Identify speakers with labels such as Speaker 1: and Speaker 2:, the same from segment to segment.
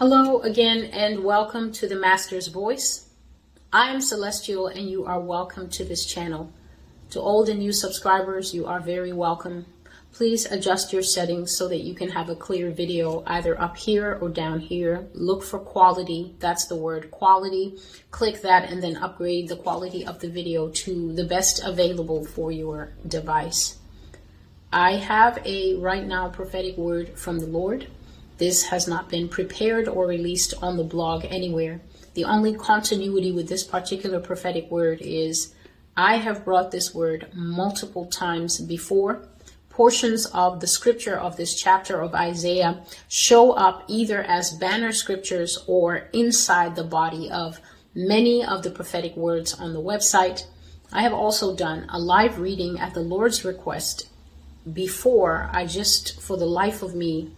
Speaker 1: Hello again, and welcome to the Master's Voice. I am Celestial, and you are welcome to this channel. To old and new subscribers, you are very welcome. Please adjust your settings so that you can have a clear video either up here or down here. Look for quality, that's the word quality. Click that and then upgrade the quality of the video to the best available for your device. I have a right now prophetic word from the Lord. This has not been prepared or released on the blog anywhere. The only continuity with this particular prophetic word is I have brought this word multiple times before portions of the scripture of this chapter of Isaiah show up either as banner scriptures or inside the body of many of the prophetic words on the website. I have also done a live reading at the Lord's request before. I just, for the life of me,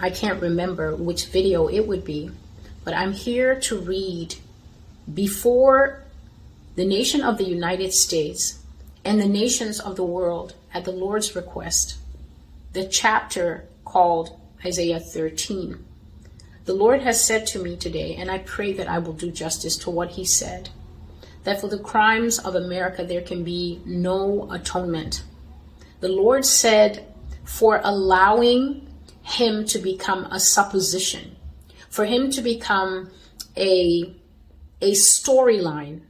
Speaker 1: I can't remember which video it would be, but I'm here to read before the nation of the United States and the nations of the world at the Lord's request, the chapter called Isaiah 13. The Lord has said to me today, and I pray that I will do justice to what He said, that for the crimes of America there can be no atonement. The Lord said, for allowing Him to become a supposition, for Him to become a, a storyline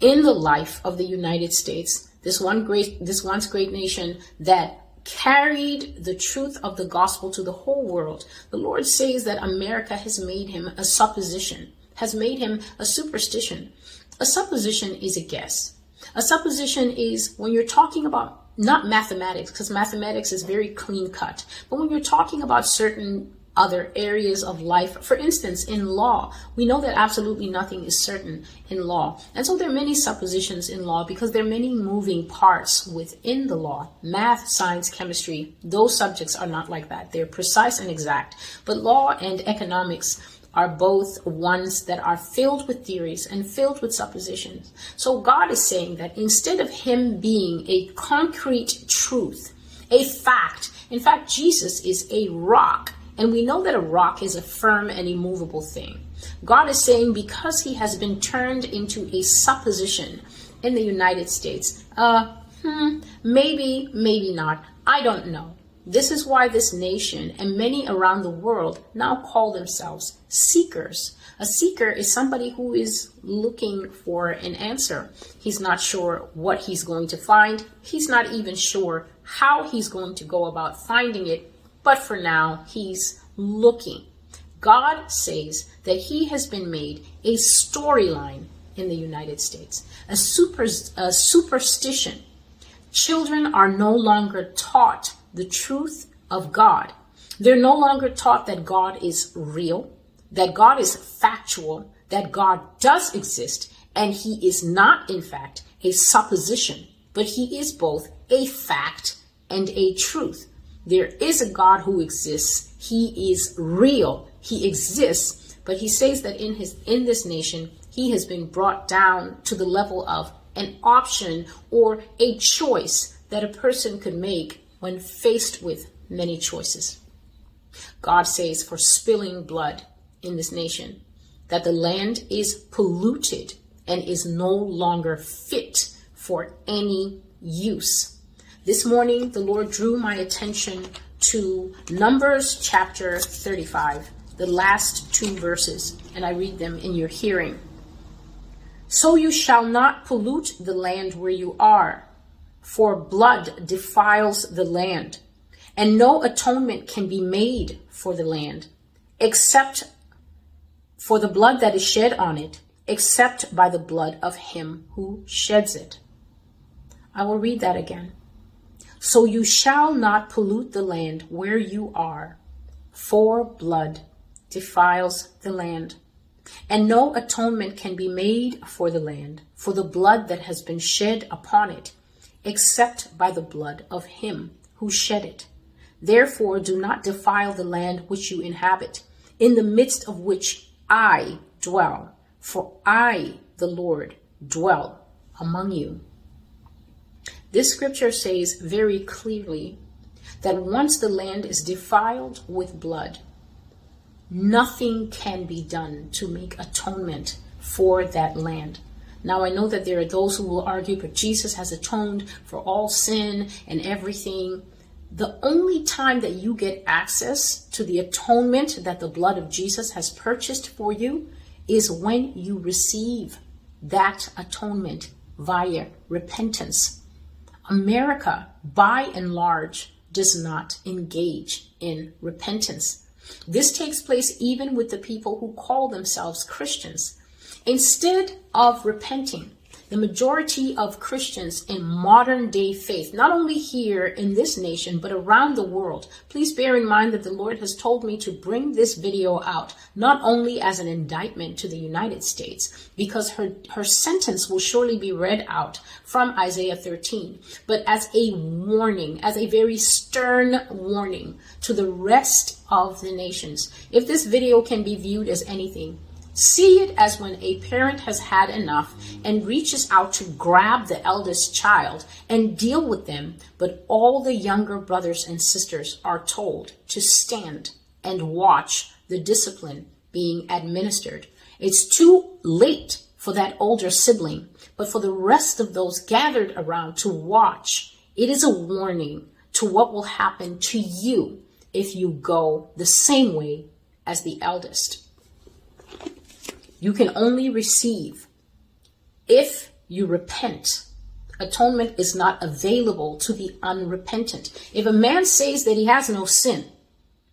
Speaker 1: in the life of the United States, this one great, this once great nation that carried the truth of the gospel to the whole world. The Lord says that America has made him a supposition, has made him a superstition. A supposition is a guess. A supposition is when you're talking about not mathematics, because mathematics is very clean cut, but when you're talking about certain other areas of life. For instance, in law, we know that absolutely nothing is certain in law. And so there are many suppositions in law because there are many moving parts within the law. Math, science, chemistry, those subjects are not like that. They're precise and exact. But law and economics are both ones that are filled with theories and filled with suppositions. So God is saying that instead of Him being a concrete truth, a fact, in fact, Jesus is a rock and we know that a rock is a firm and immovable thing. God is saying because he has been turned into a supposition in the United States, uh, hmm, maybe, maybe not. I don't know. This is why this nation and many around the world now call themselves seekers. A seeker is somebody who is looking for an answer. He's not sure what he's going to find. He's not even sure how he's going to go about finding it but for now, he's looking. God says that he has been made a storyline in the United States, a, super, a superstition. Children are no longer taught the truth of God. They're no longer taught that God is real, that God is factual, that God does exist, and he is not, in fact, a supposition, but he is both a fact and a truth. There is a God who exists. He is real. He exists. But he says that in his in this nation, he has been brought down to the level of an option or a choice that a person could make when faced with many choices. God says for spilling blood in this nation that the land is polluted and is no longer fit for any use. This morning, the Lord drew my attention to Numbers chapter 35, the last two verses, and I read them in your hearing. So you shall not pollute the land where you are, for blood defiles the land, and no atonement can be made for the land, except for the blood that is shed on it, except by the blood of him who sheds it. I will read that again. So you shall not pollute the land where you are, for blood defiles the land. And no atonement can be made for the land, for the blood that has been shed upon it, except by the blood of him who shed it. Therefore do not defile the land which you inhabit, in the midst of which I dwell, for I, the Lord, dwell among you. This scripture says very clearly that once the land is defiled with blood, nothing can be done to make atonement for that land. Now, I know that there are those who will argue, but Jesus has atoned for all sin and everything. The only time that you get access to the atonement that the blood of Jesus has purchased for you is when you receive that atonement via repentance. America, by and large, does not engage in repentance. This takes place even with the people who call themselves Christians. Instead of repenting, the majority of Christians in modern day faith, not only here in this nation, but around the world. Please bear in mind that the Lord has told me to bring this video out, not only as an indictment to the United States, because her, her sentence will surely be read out from Isaiah 13, but as a warning, as a very stern warning to the rest of the nations. If this video can be viewed as anything, See it as when a parent has had enough and reaches out to grab the eldest child and deal with them, but all the younger brothers and sisters are told to stand and watch the discipline being administered. It's too late for that older sibling, but for the rest of those gathered around to watch, it is a warning to what will happen to you if you go the same way as the eldest. You can only receive if you repent. Atonement is not available to the unrepentant. If a man says that he has no sin,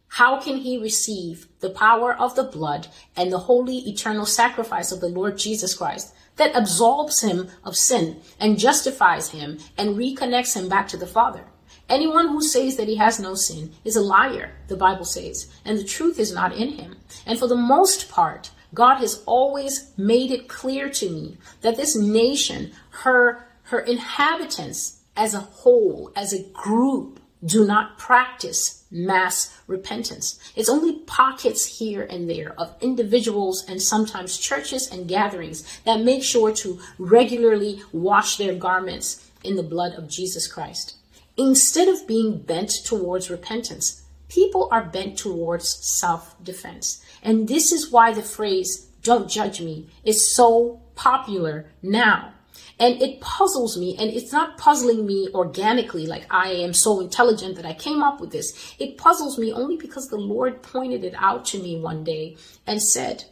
Speaker 1: how can he receive the power of the blood and the holy eternal sacrifice of the Lord Jesus Christ that absolves him of sin and justifies him and reconnects him back to the Father? Anyone who says that he has no sin is a liar, the Bible says, and the truth is not in him. And for the most part, God has always made it clear to me that this nation, her, her inhabitants as a whole, as a group, do not practice mass repentance. It's only pockets here and there of individuals and sometimes churches and gatherings that make sure to regularly wash their garments in the blood of Jesus Christ. Instead of being bent towards repentance, people are bent towards self defense. And this is why the phrase, don't judge me, is so popular now. And it puzzles me, and it's not puzzling me organically, like I am so intelligent that I came up with this. It puzzles me only because the Lord pointed it out to me one day and said,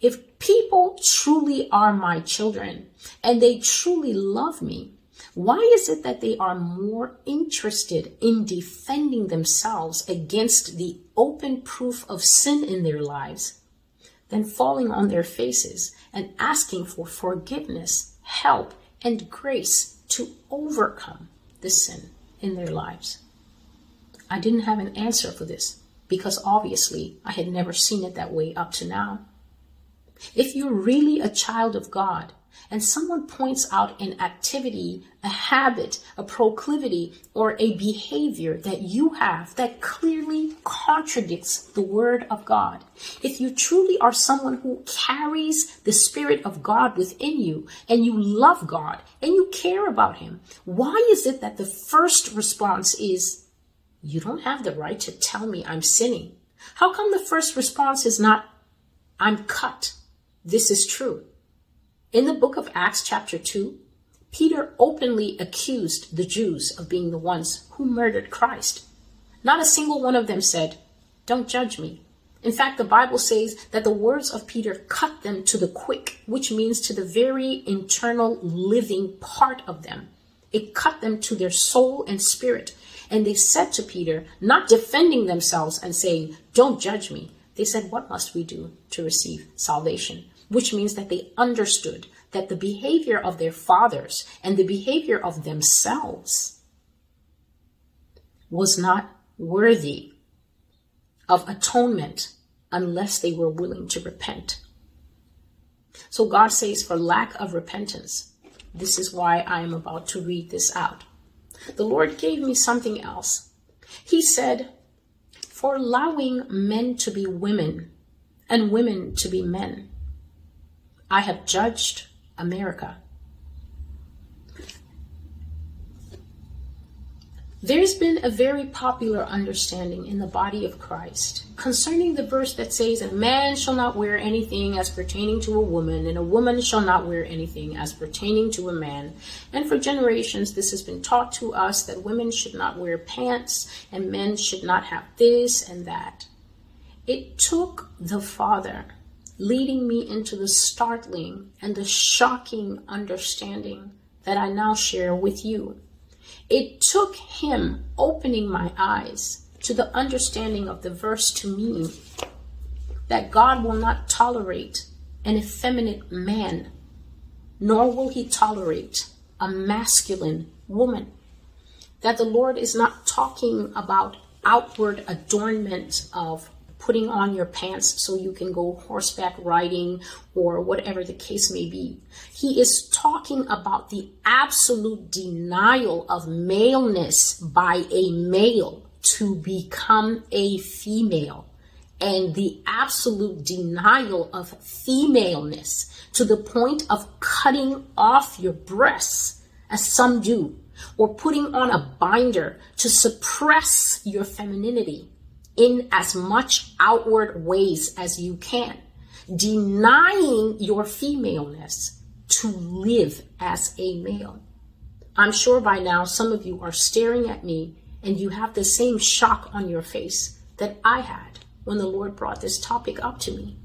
Speaker 1: if people truly are my children and they truly love me, why is it that they are more interested in defending themselves against the open proof of sin in their lives than falling on their faces and asking for forgiveness, help, and grace to overcome the sin in their lives? I didn't have an answer for this because obviously I had never seen it that way up to now. If you're really a child of God, and someone points out an activity, a habit, a proclivity, or a behavior that you have that clearly contradicts the Word of God, if you truly are someone who carries the Spirit of God within you and you love God and you care about Him, why is it that the first response is, You don't have the right to tell me I'm sinning? How come the first response is not, I'm cut? This is true. In the book of Acts, chapter 2, Peter openly accused the Jews of being the ones who murdered Christ. Not a single one of them said, Don't judge me. In fact, the Bible says that the words of Peter cut them to the quick, which means to the very internal living part of them. It cut them to their soul and spirit. And they said to Peter, not defending themselves and saying, Don't judge me. They said, What must we do to receive salvation? Which means that they understood that the behavior of their fathers and the behavior of themselves was not worthy of atonement unless they were willing to repent. So God says, for lack of repentance, this is why I am about to read this out. The Lord gave me something else. He said, for allowing men to be women and women to be men I have judged America. There's been a very popular understanding in the body of Christ concerning the verse that says, A man shall not wear anything as pertaining to a woman, and a woman shall not wear anything as pertaining to a man. And for generations, this has been taught to us that women should not wear pants, and men should not have this and that. It took the Father leading me into the startling and the shocking understanding that I now share with you it took him opening my eyes to the understanding of the verse to mean that God will not tolerate an effeminate man, nor will he tolerate a masculine woman. That the Lord is not talking about outward adornment of putting on your pants so you can go horseback riding or whatever the case may be. He is talking about the absolute denial of maleness by a male to become a female and the absolute denial of femaleness to the point of cutting off your breasts as some do or putting on a binder to suppress your femininity in as much outward ways as you can, denying your femaleness to live as a male. I'm sure by now some of you are staring at me and you have the same shock on your face that I had when the Lord brought this topic up to me.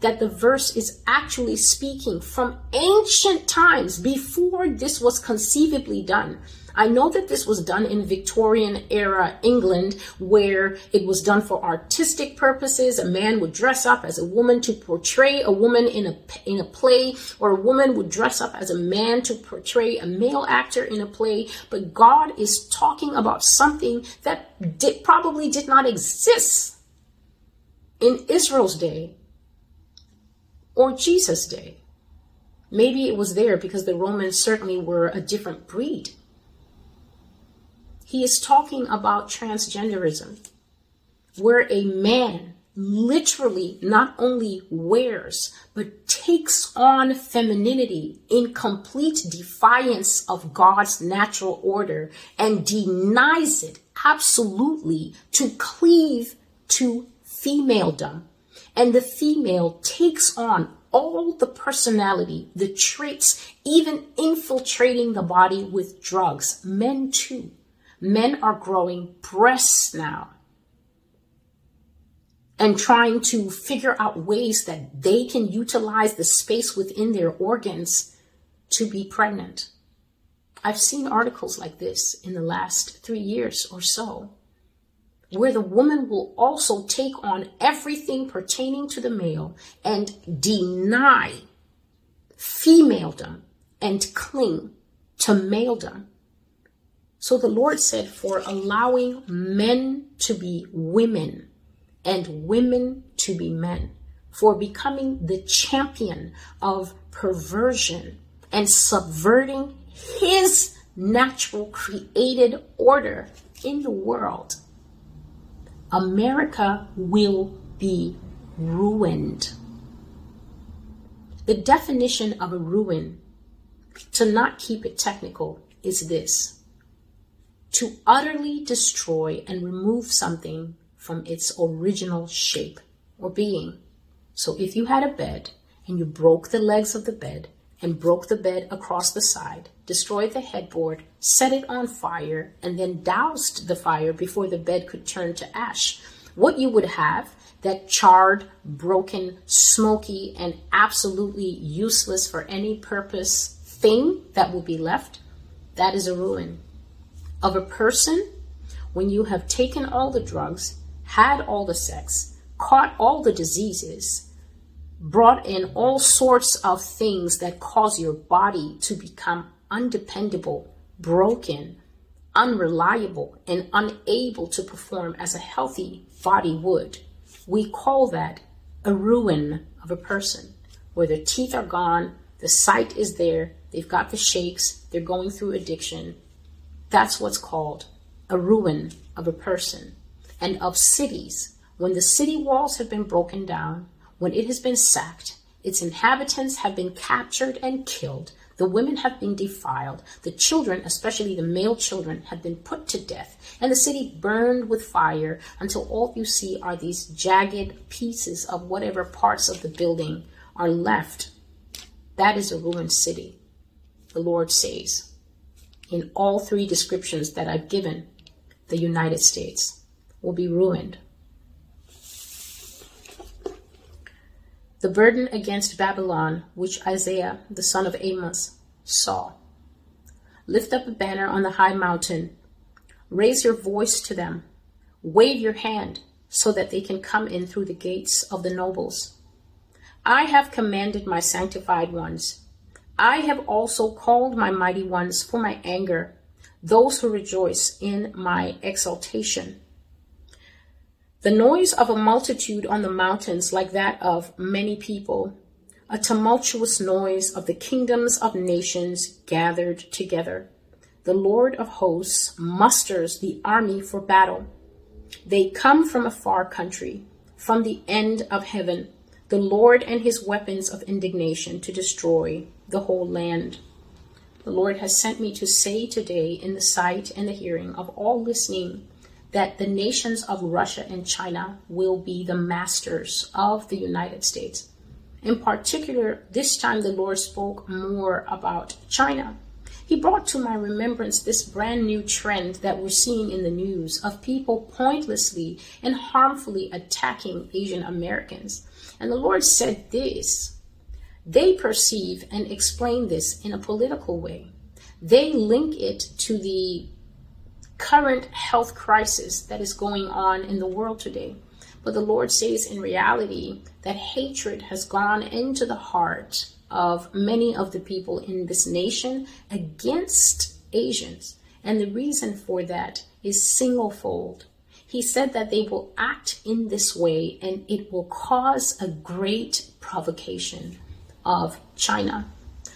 Speaker 1: That the verse is actually speaking from ancient times before this was conceivably done I know that this was done in Victorian era England where it was done for artistic purposes. A man would dress up as a woman to portray a woman in a, in a play or a woman would dress up as a man to portray a male actor in a play. But God is talking about something that did, probably did not exist in Israel's day or Jesus' day. Maybe it was there because the Romans certainly were a different breed. He is talking about transgenderism, where a man literally not only wears, but takes on femininity in complete defiance of God's natural order and denies it absolutely to cleave to femaledom. And the female takes on all the personality, the traits, even infiltrating the body with drugs. Men too men are growing breasts now and trying to figure out ways that they can utilize the space within their organs to be pregnant. I've seen articles like this in the last three years or so, where the woman will also take on everything pertaining to the male and deny femaledom and cling to maledom so the Lord said, for allowing men to be women and women to be men, for becoming the champion of perversion and subverting his natural created order in the world, America will be ruined. The definition of a ruin, to not keep it technical, is this to utterly destroy and remove something from its original shape or being. So if you had a bed and you broke the legs of the bed and broke the bed across the side, destroyed the headboard, set it on fire, and then doused the fire before the bed could turn to ash, what you would have that charred, broken, smoky, and absolutely useless for any purpose thing that will be left, that is a ruin of a person when you have taken all the drugs, had all the sex, caught all the diseases, brought in all sorts of things that cause your body to become undependable, broken, unreliable, and unable to perform as a healthy body would. We call that a ruin of a person, where the teeth are gone, the sight is there, they've got the shakes, they're going through addiction, that's what's called a ruin of a person and of cities. When the city walls have been broken down, when it has been sacked, its inhabitants have been captured and killed, The women have been defiled. The children, especially the male children, have been put to death. And the city burned with fire until all you see are these jagged pieces of whatever parts of the building are left. That is a ruined city, the Lord says. In all three descriptions that I've given, the United States will be ruined. The burden against Babylon, which Isaiah, the son of Amoz, saw. Lift up a banner on the high mountain. Raise your voice to them. Wave your hand so that they can come in through the gates of the nobles. I have commanded my sanctified ones. I have also called my mighty ones for my anger, those who rejoice in my exaltation. The noise of a multitude on the mountains, like that of many people, a tumultuous noise of the kingdoms of nations gathered together. The Lord of hosts musters the army for battle. They come from a far country, from the end of heaven, the Lord and his weapons of indignation to destroy the whole land. The Lord has sent me to say today, in the sight and the hearing of all listening, that the nations of Russia and China will be the masters of the United States. In particular, this time the Lord spoke more about China. He brought to my remembrance this brand new trend that we're seeing in the news of people pointlessly and harmfully attacking Asian Americans. And the Lord said this they perceive and explain this in a political way. They link it to the current health crisis that is going on in the world today. But the Lord says in reality that hatred has gone into the heart of many of the people in this nation against Asians. And the reason for that is singlefold. He said that they will act in this way and it will cause a great provocation of China.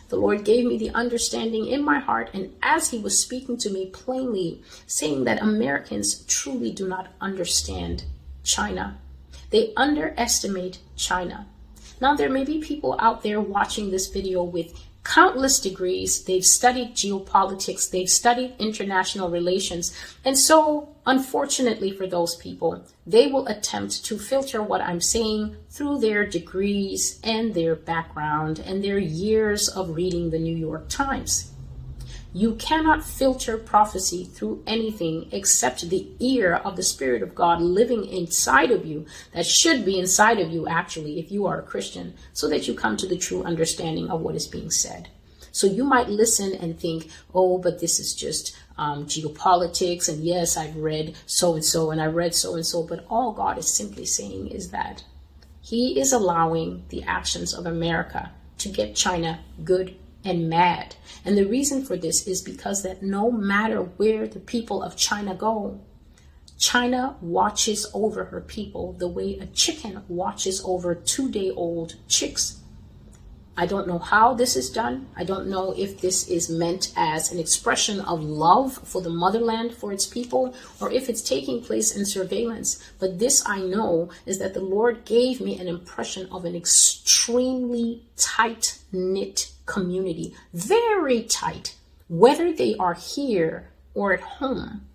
Speaker 1: The Lord gave me the understanding in my heart, and as He was speaking to me plainly, saying that Americans truly do not understand China. They underestimate China. Now, there may be people out there watching this video with countless degrees. They've studied geopolitics, they've studied international relations. And so, unfortunately for those people, they will attempt to filter what I'm saying through their degrees and their background and their years of reading the New York Times. You cannot filter prophecy through anything except the ear of the Spirit of God living inside of you, that should be inside of you, actually, if you are a Christian, so that you come to the true understanding of what is being said. So you might listen and think, oh, but this is just um, geopolitics, and yes, I've read so and so, and I read so and so, but all God is simply saying is that He is allowing the actions of America to get China good and mad. And the reason for this is because that no matter where the people of China go, China watches over her people the way a chicken watches over two day old chicks. I don't know how this is done. I don't know if this is meant as an expression of love for the motherland, for its people, or if it's taking place in surveillance. But this I know is that the Lord gave me an impression of an extremely tight knit community, very tight, whether they are here or at home.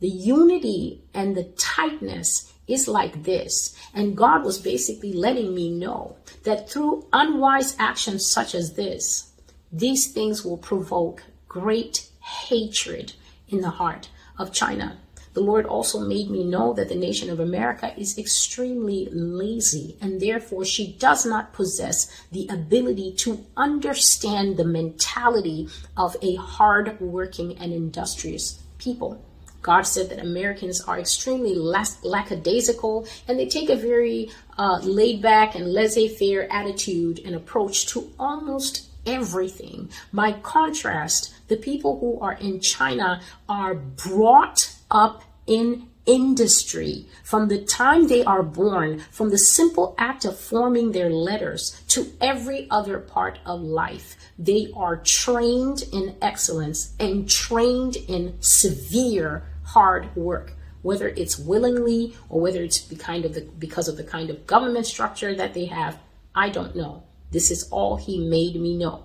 Speaker 1: The unity and the tightness is like this. And God was basically letting me know that through unwise actions such as this, these things will provoke great hatred in the heart of China. The Lord also made me know that the nation of America is extremely lazy and therefore she does not possess the ability to understand the mentality of a hard working and industrious people. God said that Americans are extremely lackadaisical and they take a very uh, laid back and laissez faire attitude and approach to almost everything. By contrast, the people who are in China are brought up in industry from the time they are born, from the simple act of forming their letters to every other part of life. They are trained in excellence and trained in severe hard work whether it's willingly or whether it's kind of the, because of the kind of government structure that they have, I don't know. This is all he made me know.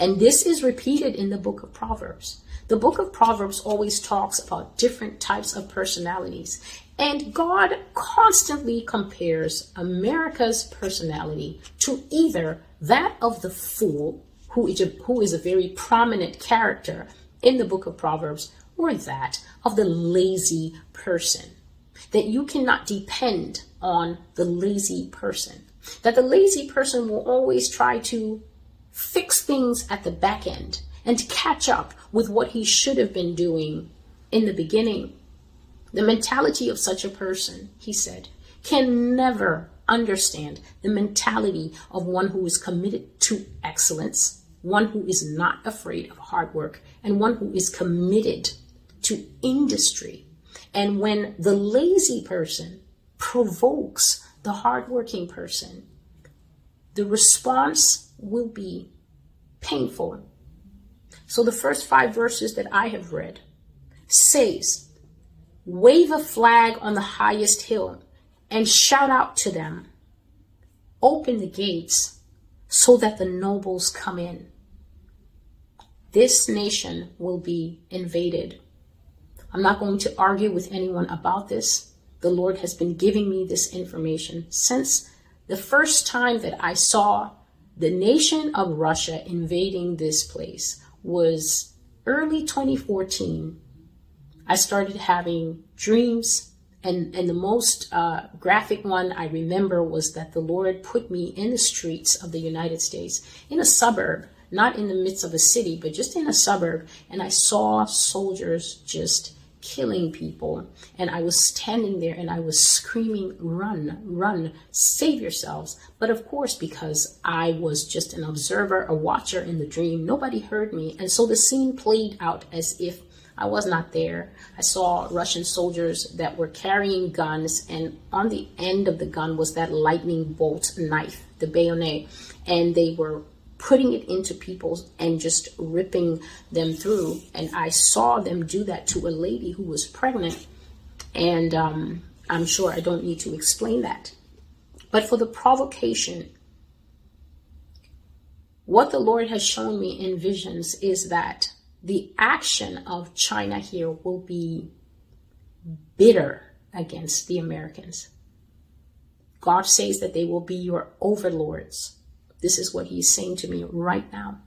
Speaker 1: And this is repeated in the book of Proverbs. The book of Proverbs always talks about different types of personalities. And God constantly compares America's personality to either that of the fool, who is a, who is a very prominent character in the book of Proverbs, or that of the lazy person. That you cannot depend on the lazy person. That the lazy person will always try to fix things at the back end and catch up with what he should have been doing in the beginning. The mentality of such a person, he said, can never understand the mentality of one who is committed to excellence, one who is not afraid of hard work, and one who is committed to industry. And when the lazy person provokes the hardworking person, the response will be painful. So the first five verses that I have read says, wave a flag on the highest hill and shout out to them, open the gates so that the nobles come in. This nation will be invaded. I'm not going to argue with anyone about this. The Lord has been giving me this information since the first time that I saw the nation of Russia invading this place was early 2014. I started having dreams, and, and the most uh, graphic one I remember was that the Lord put me in the streets of the United States, in a suburb, not in the midst of a city, but just in a suburb, and I saw soldiers just killing people. And I was standing there and I was screaming, run, run, save yourselves. But of course, because I was just an observer, a watcher in the dream, nobody heard me. And so the scene played out as if I was not there. I saw Russian soldiers that were carrying guns, and on the end of the gun was that lightning bolt knife, the bayonet, and they were putting it into people and just ripping them through. And I saw them do that to a lady who was pregnant. And um, I'm sure I don't need to explain that. But for the provocation, what the Lord has shown me in visions is that the action of China here will be bitter against the Americans. God says that they will be your overlords. This is what he's saying to me right now.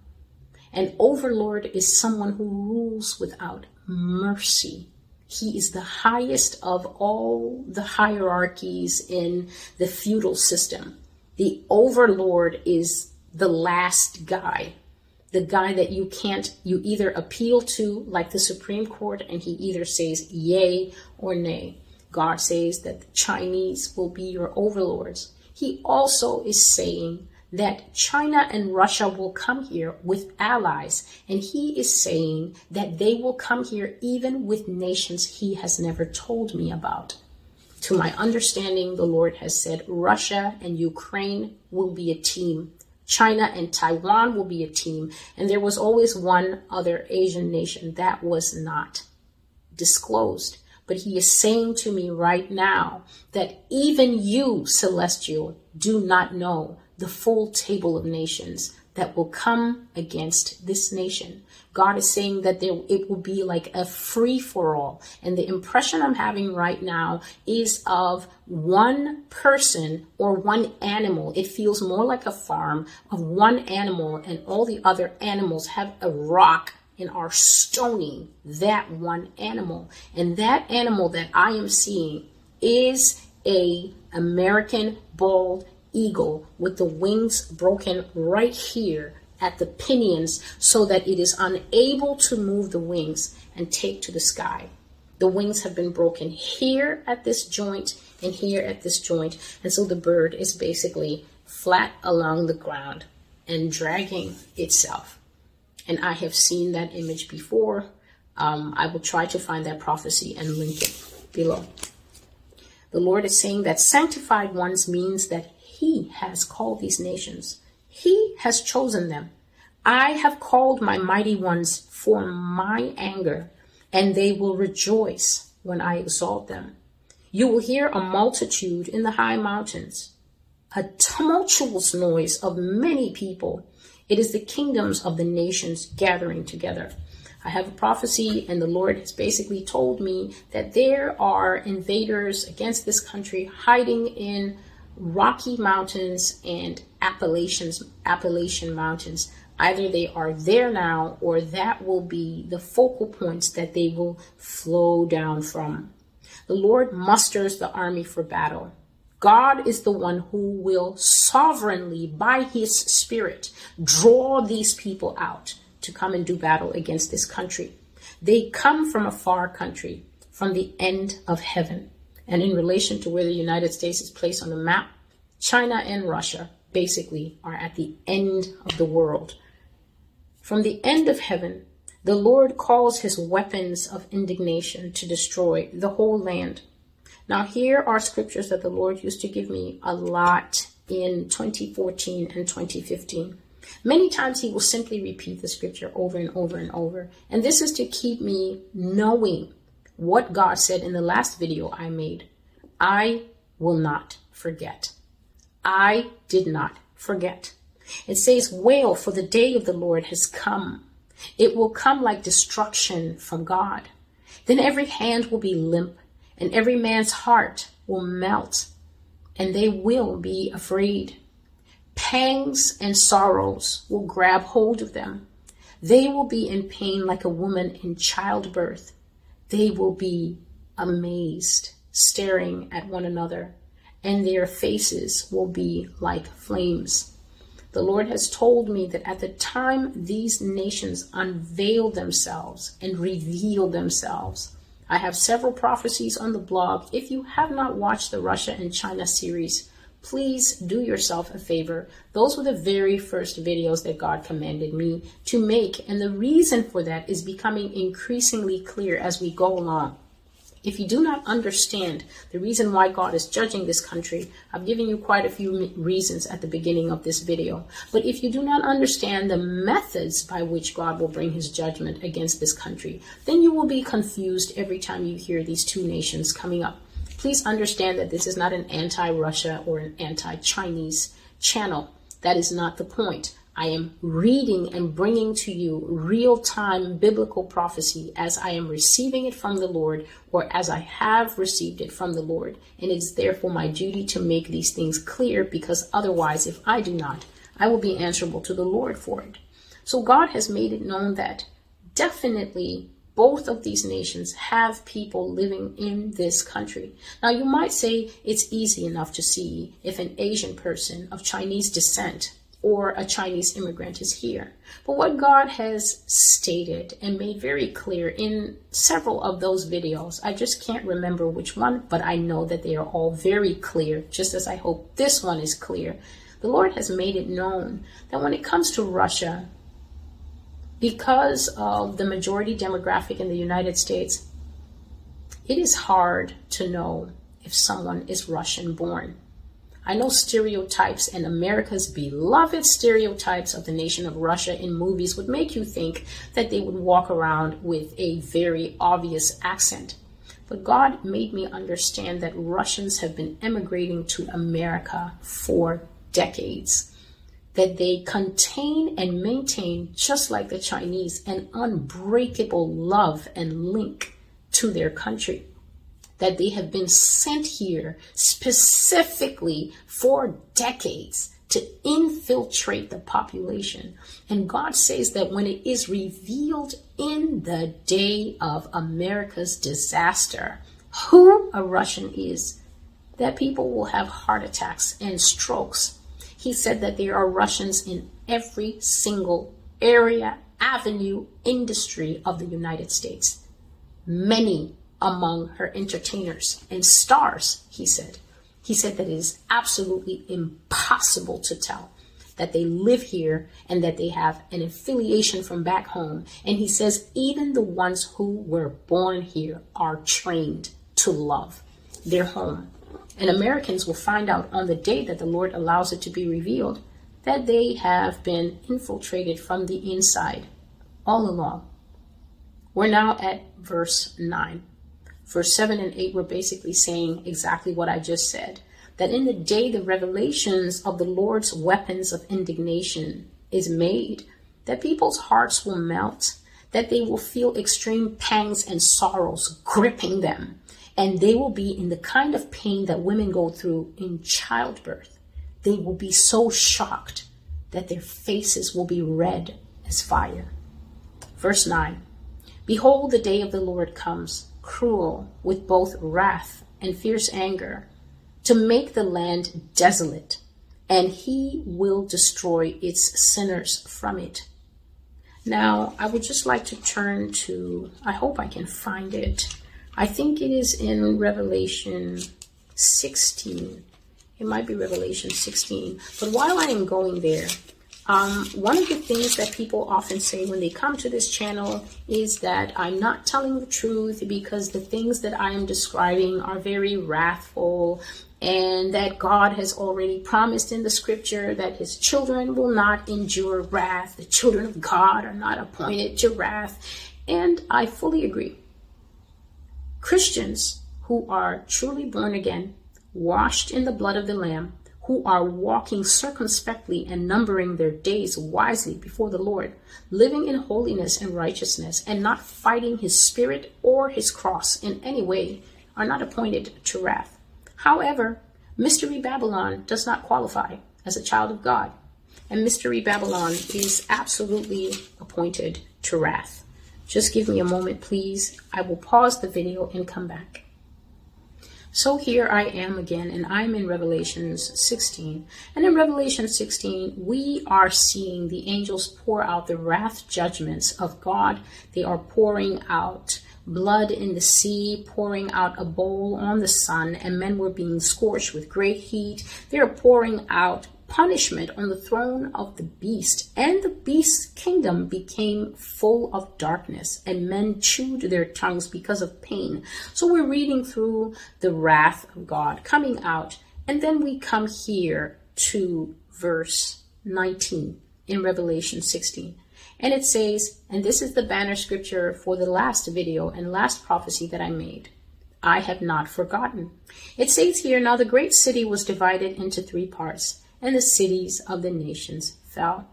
Speaker 1: An overlord is someone who rules without mercy. He is the highest of all the hierarchies in the feudal system. The overlord is the last guy, the guy that you can't, you either appeal to, like the Supreme Court, and he either says yay or nay. God says that the Chinese will be your overlords. He also is saying that China and Russia will come here with allies. And he is saying that they will come here even with nations he has never told me about. To my understanding, the Lord has said Russia and Ukraine will be a team. China and Taiwan will be a team. And there was always one other Asian nation that was not disclosed. But he is saying to me right now that even you, Celestial, do not know the full table of nations that will come against this nation. God is saying that there, it will be like a free for all. And the impression I'm having right now is of one person or one animal. It feels more like a farm of one animal, and all the other animals have a rock and are stoning that one animal. And that animal that I am seeing is a American bald eagle with the wings broken right here at the pinions so that it is unable to move the wings and take to the sky. The wings have been broken here at this joint and here at this joint, and so the bird is basically flat along the ground and dragging itself. And I have seen that image before. Um, I will try to find that prophecy and link it below. The Lord is saying that sanctified ones means that he has called these nations. He has chosen them. I have called my mighty ones for my anger, and they will rejoice when I exalt them. You will hear a multitude in the high mountains, a tumultuous noise of many people It is the kingdoms of the nations gathering together. I have a prophecy, and the Lord has basically told me that there are invaders against this country hiding in Rocky Mountains and Appalachians, Appalachian Mountains. Either they are there now, or that will be the focal points that they will flow down from. The Lord musters the army for battle. God is the one who will sovereignly, by his spirit, draw these people out to come and do battle against this country. They come from a far country, from the end of heaven. And in relation to where the United States is placed on the map, China and Russia basically are at the end of the world. From the end of heaven, the Lord calls his weapons of indignation to destroy the whole land. Now, here are scriptures that the Lord used to give me a lot in 2014 and 2015. Many times he will simply repeat the scripture over and over and over. And this is to keep me knowing what God said in the last video I made. I will not forget. I did not forget. It says, Wail, for the day of the Lord has come. It will come like destruction from God. Then every hand will be limp, and every man's heart will melt, and they will be afraid. Pangs and sorrows will grab hold of them. They will be in pain like a woman in childbirth. They will be amazed, staring at one another, and their faces will be like flames. The Lord has told me that at the time these nations unveil themselves and reveal themselves, I have several prophecies on the blog. If you have not watched the Russia and China series, please do yourself a favor. Those were the very first videos that God commanded me to make. And the reason for that is becoming increasingly clear as we go along. If you do not understand the reason why God is judging this country, I've given you quite a few reasons at the beginning of this video. But if you do not understand the methods by which God will bring his judgment against this country, then you will be confused every time you hear these two nations coming up. Please understand that this is not an anti Russia or an anti Chinese channel. That is not the point. I am reading and bringing to you real time biblical prophecy as I am receiving it from the Lord or as I have received it from the Lord. And it is therefore my duty to make these things clear because otherwise, if I do not, I will be answerable to the Lord for it. So God has made it known that definitely both of these nations have people living in this country. Now, you might say it's easy enough to see if an Asian person of Chinese descent or a Chinese immigrant is here. But what God has stated and made very clear in several of those videos, I just can't remember which one, but I know that they are all very clear, just as I hope this one is clear. The Lord has made it known that when it comes to Russia, because of the majority demographic in the United States, it is hard to know if someone is Russian born. I know stereotypes and America's beloved stereotypes of the nation of Russia in movies would make you think that they would walk around with a very obvious accent. But God made me understand that Russians have been emigrating to America for decades that they contain and maintain, just like the Chinese, an unbreakable love and link to their country. That they have been sent here specifically for decades to infiltrate the population. And God says that when it is revealed in the day of America's disaster, who a Russian is, that people will have heart attacks and strokes he said that there are Russians in every single area, avenue, industry of the United States. Many among her entertainers and stars, he said. He said that it is absolutely impossible to tell that they live here and that they have an affiliation from back home. And he says even the ones who were born here are trained to love their home and Americans will find out on the day that the Lord allows it to be revealed that they have been infiltrated from the inside all along. We're now at verse 9. Verse 7 and 8 were basically saying exactly what I just said that in the day the revelations of the Lord's weapons of indignation is made, that people's hearts will melt, that they will feel extreme pangs and sorrows gripping them, and they will be in the kind of pain that women go through in childbirth. They will be so shocked that their faces will be red as fire. Verse 9 Behold, the day of the Lord comes, cruel with both wrath and fierce anger, to make the land desolate, and he will destroy its sinners from it. Now, I would just like to turn to, I hope I can find it. I think it is in Revelation 16. It might be Revelation 16. But while I am going there, um, one of the things that people often say when they come to this channel is that I'm not telling the truth because the things that I am describing are very wrathful and that God has already promised in the scripture that his children will not endure wrath. The children of God are not appointed to wrath. And I fully agree. Christians who are truly born again, washed in the blood of the Lamb, who are walking circumspectly and numbering their days wisely before the Lord, living in holiness and righteousness, and not fighting his spirit or his cross in any way, are not appointed to wrath. However, Mystery Babylon does not qualify as a child of God, and Mystery Babylon is absolutely appointed to wrath. Just give me a moment, please. I will pause the video and come back. So here I am again, and I'm in Revelations 16. And in Revelation 16, we are seeing the angels pour out the wrath judgments of God. They are pouring out blood in the sea, pouring out a bowl on the sun, and men were being scorched with great heat. They are pouring out punishment on the throne of the beast, and the beast's kingdom became full of darkness, and men chewed their tongues because of pain. So we're reading through the wrath of God coming out, and then we come here to verse 19 in Revelation 16. And it says, and this is the banner scripture for the last video and last prophecy that I made. I have not forgotten. It says here, now the great city was divided into three parts and the cities of the nations fell.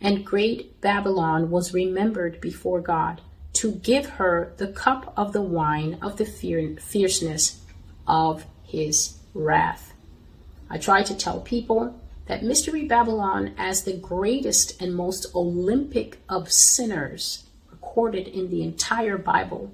Speaker 1: And great Babylon was remembered before God to give her the cup of the wine of the fierceness of his wrath. I try to tell people that Mystery Babylon, as the greatest and most Olympic of sinners recorded in the entire Bible,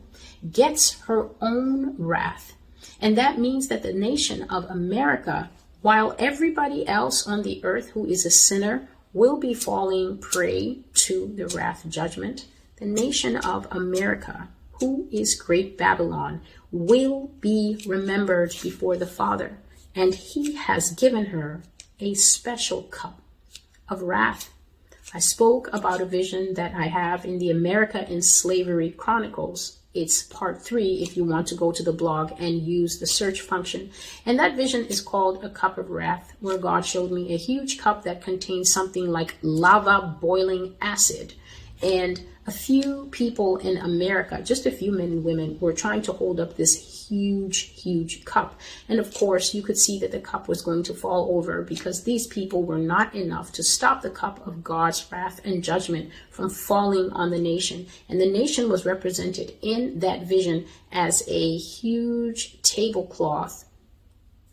Speaker 1: gets her own wrath. And that means that the nation of America while everybody else on the earth who is a sinner will be falling prey to the wrath judgment, the nation of America, who is great Babylon, will be remembered before the Father, and he has given her a special cup of wrath. I spoke about a vision that I have in the America in Slavery Chronicles it's part three if you want to go to the blog and use the search function. And that vision is called A Cup of Wrath, where God showed me a huge cup that contains something like lava boiling acid. And a few people in America, just a few men and women, were trying to hold up this huge, huge cup. And of course, you could see that the cup was going to fall over because these people were not enough to stop the cup of God's wrath and judgment from falling on the nation. And the nation was represented in that vision as a huge tablecloth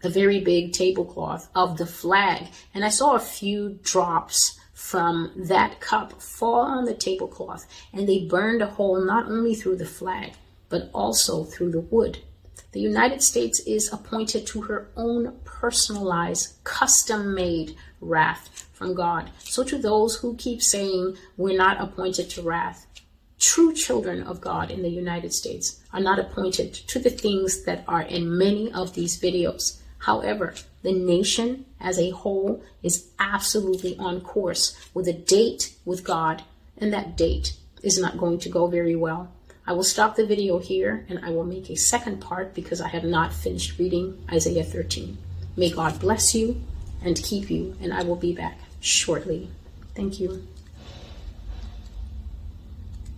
Speaker 1: a very big tablecloth of the flag. And I saw a few drops from that cup fall on the tablecloth, and they burned a hole not only through the flag, but also through the wood. The United States is appointed to her own personalized, custom made wrath from God. So, to those who keep saying we're not appointed to wrath, true children of God in the United States are not appointed to the things that are in many of these videos. However, the nation as a whole is absolutely on course with a date with God, and that date is not going to go very well. I will stop the video here and I will make a second part because I have not finished reading Isaiah 13. May God bless you and keep you, and I will be back shortly. Thank you.